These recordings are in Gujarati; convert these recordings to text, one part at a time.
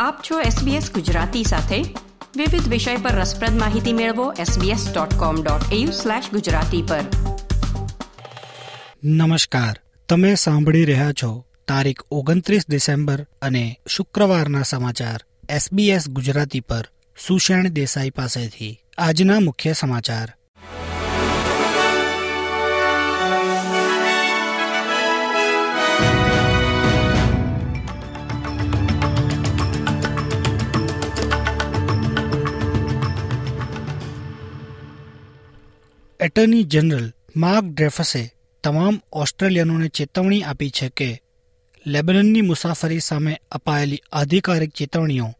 આપ છો SBS ગુજરાતી સાથે. વિવિધ વિષય પર રસપ્રદ માહિતી મેળવો sbs.com.au/gujarati પર. નમસ્કાર. તમે સાંભળી રહ્યા છો તારીખ ઓગણત્રીસ ડિસેમ્બર અને શુક્રવારના સમાચાર SBS ગુજરાતી પર સુષેણ દેસાઈ પાસેથી. આજના મુખ્ય સમાચાર. એટર્ની જનરલ માર્ક ડ્રેફસે તમામ ઓસ્ટ્રેલિયનોને ચેતવણી આપી છે કે લેબનનની મુસાફરી સામે અપાયેલી આધિકારિક ચેતવણીઓ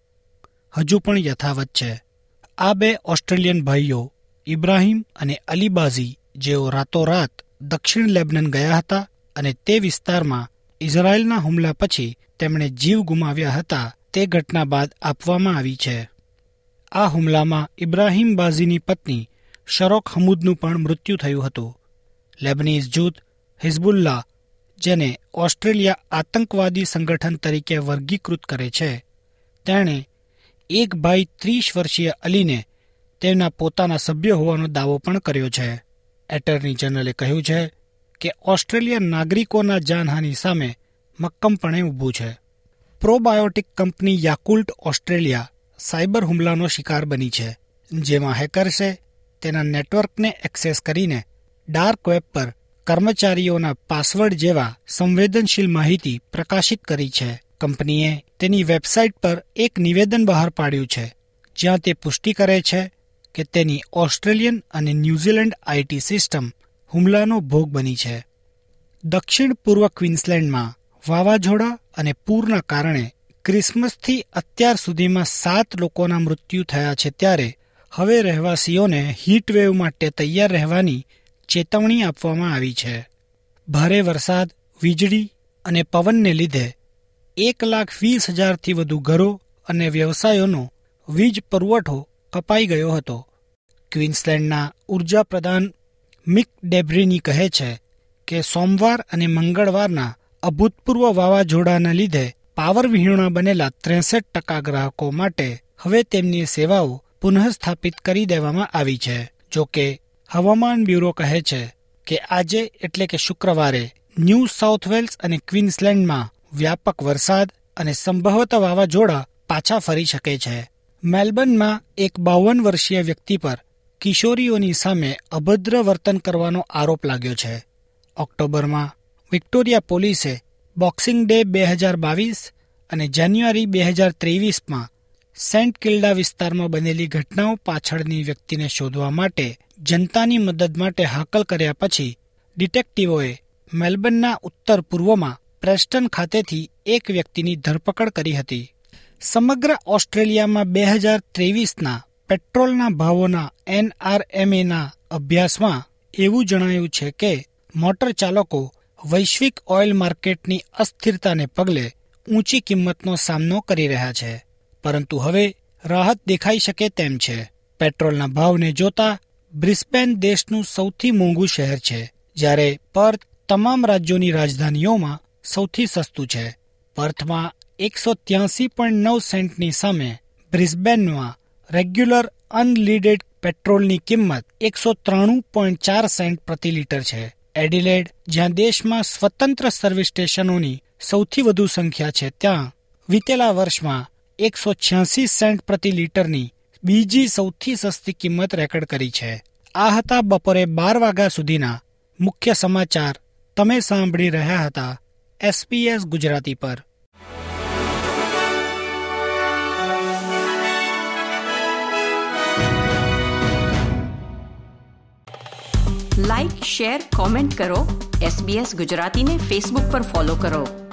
હજુ પણ યથાવત છે. આ બે ઓસ્ટ્રેલિયન ભાઈઓ ઇબ્રાહિમ અને અલીબાઝી જેઓ રાતોરાત દક્ષિણ લેબનન ગયા હતા અને તે વિસ્તારમાં ઇઝરાયેલના હુમલા પછી તેમણે જીવ ગુમાવ્યા હતા તે ઘટના બાદ આપવામાં આવી છે. આ હુમલામાં ઇબ્રાહીમ બાઝીની પત્ની શરોક હમૂદનું પણ મૃત્યુ થયું હતું. લેબનીઝ જૂથ હિઝબુલ્લા, જેને ઓસ્ટ્રેલિયા આતંકવાદી સંગઠન તરીકે વર્ગીકૃત કરે છે, તેણે એક ભાઈ ત્રીસ વર્ષીય અલીને તેમના પોતાના સભ્ય હોવાનો દાવો પણ કર્યો છે. એટર્ની જનરલે કહ્યું છે કે ઓસ્ટ્રેલિયા નાગરિકોના જાનહાની સામે મક્કમપણે ઊભું છે. Probiotic company Yakult Australia cyber હુમલાનો શિકાર બની છે, જેમાં હેકર્સે તેના નેટવર્કને એક્સેસ કરીને ડાર્ક વેબ પર કર્મચારીઓના પાસવર્ડ જેવા સંવેદનશીલ માહિતી પ્રકાશિત કરી છે. કંપનીએ તેની વેબસાઇટ પર એક નિવેદન બહાર પાડ્યું છે, જ્યાં તે પુષ્ટિ કરે છે કે તેની ઓસ્ટ્રેલિયન અને ન્યૂઝીલેન્ડ આઈટી સિસ્ટમ હુમલાનો ભોગ બની છે. દક્ષિણ પૂર્વ ક્વીન્સલેન્ડમાં વાવાઝોડા અને પૂરના કારણે ક્રિસમસથી અત્યાર સુધીમાં સાત લોકોના મૃત્યુ થયા છે ત્યારે હવે રહેવાસીઓને હીટવેવ માટે તૈયાર રહેવાની ચેતવણી આપવામાં આવી છે. ભારે વરસાદ, વીજળી અને પવનને લીધે એક લાખ વીસ હજારથી વધુ ઘરો અને વ્યવસાયોનો વીજ પુરવઠો કપાઈ ગયો હતો. ક્વીન્સલેન્ડના ઊર્જા પ્રધાન મિક ડેબ્રીની કહે છે કે સોમવાર અને મંગળવારના અભૂતપૂર્વ વાવાઝોડાના લીધે પાવર વિહીણા બનેલા ત્રેસઠ ટકા ગ્રાહકો માટે હવે તેમની સેવાઓ પુનઃસ્થાપિત કરી દેવામાં આવી છે. જો કે, હવામાન બ્યુરો કહે છે કે આજે એટલે કે શુક્રવારે ન્યૂ સાઉથ વેલ્સ અને ક્વીન્સલેન્ડમાં વ્યાપક વરસાદ અને સંભવત વાવાઝોડા પાછા ફરી શકે છે. મેલબર્નમાં એક બાવન વર્ષીય વ્યક્તિ પર કિશોરીઓની સામે અભદ્ર વર્તન કરવાનો આરોપ લાગ્યો છે. ઓક્ટોબરમાં વિક્ટોરિયા પોલીસે બોક્સિંગ ડે બે હજાર બાવીસ અને જાન્યુઆરી બે હજાર ત્રેવીસમાં સેન્ટ કિલ્ડા વિસ્તારમાં બનેલી ઘટનાઓ પાછળની વ્યક્તિને શોધવા માટે જનતાની મદદ માટે હાકલ કર્યા પછી ડિટેક્ટિવોએ મેલબર્નના ઉત્તર પૂર્વમાં પ્રેસ્ટન ખાતેથી એક વ્યક્તિની ધરપકડ કરી હતી. સમગ્ર ઓસ્ટ્રેલિયામાં બે હજાર ત્રેવીસના પેટ્રોલના ભાવોના એનઆરએમએના અભ્યાસમાં એવું જણાયું છે કે મોટર ચાલકો વૈશ્વિક ઓઇલ માર્કેટની અસ્થિરતાને પગલે ઊંચી કિંમતનો સામનો કરી રહ્યા છે. પરંતુ હવે રાહત દેખાઈ શકે તેમ છે. પેટ્રોલના ભાવને જોતા બ્રિસ્બેન દેશનું સૌથી મોંઘું શહેર છે, જ્યારે પર્થ તમામ રાજ્યોની રાજધાનીઓમાં સૌથી સસ્તું છે. પર્થમાં એકસો ત્યાસી પોઈન્ટ નવ સેન્ટની સામે બ્રિસ્બેનમાં રેગ્યુલર અનલીડેડ પેટ્રોલની કિંમત એકસો ત્રાણું પોઈન્ટ ચાર સેન્ટ પ્રતિ લીટર છે. એડિલેડ, જ્યાં દેશમાં સ્વતંત્ર સર્વિસ સ્ટેશનોની સૌથી વધુ સંખ્યા છે, ત્યાં વિતેલા વર્ષમાં એકસો છ્યાસી સેન્ટ પ્રતિ લીટરની બીજી સૌથી સસ્તી કિંમત રેકોર્ડ કરી છે. આ હતા બપોરે બાર વાગ્યા સુધીના મુખ્ય સમાચાર. તમે સાંભળી રહ્યા હતા એસપીએસ ગુજરાતી પર. લાઇક શેર કોમેન્ટ કરો. એસબીએસ ગુજરાતીને ફેસબુક પર ફોલો કરો.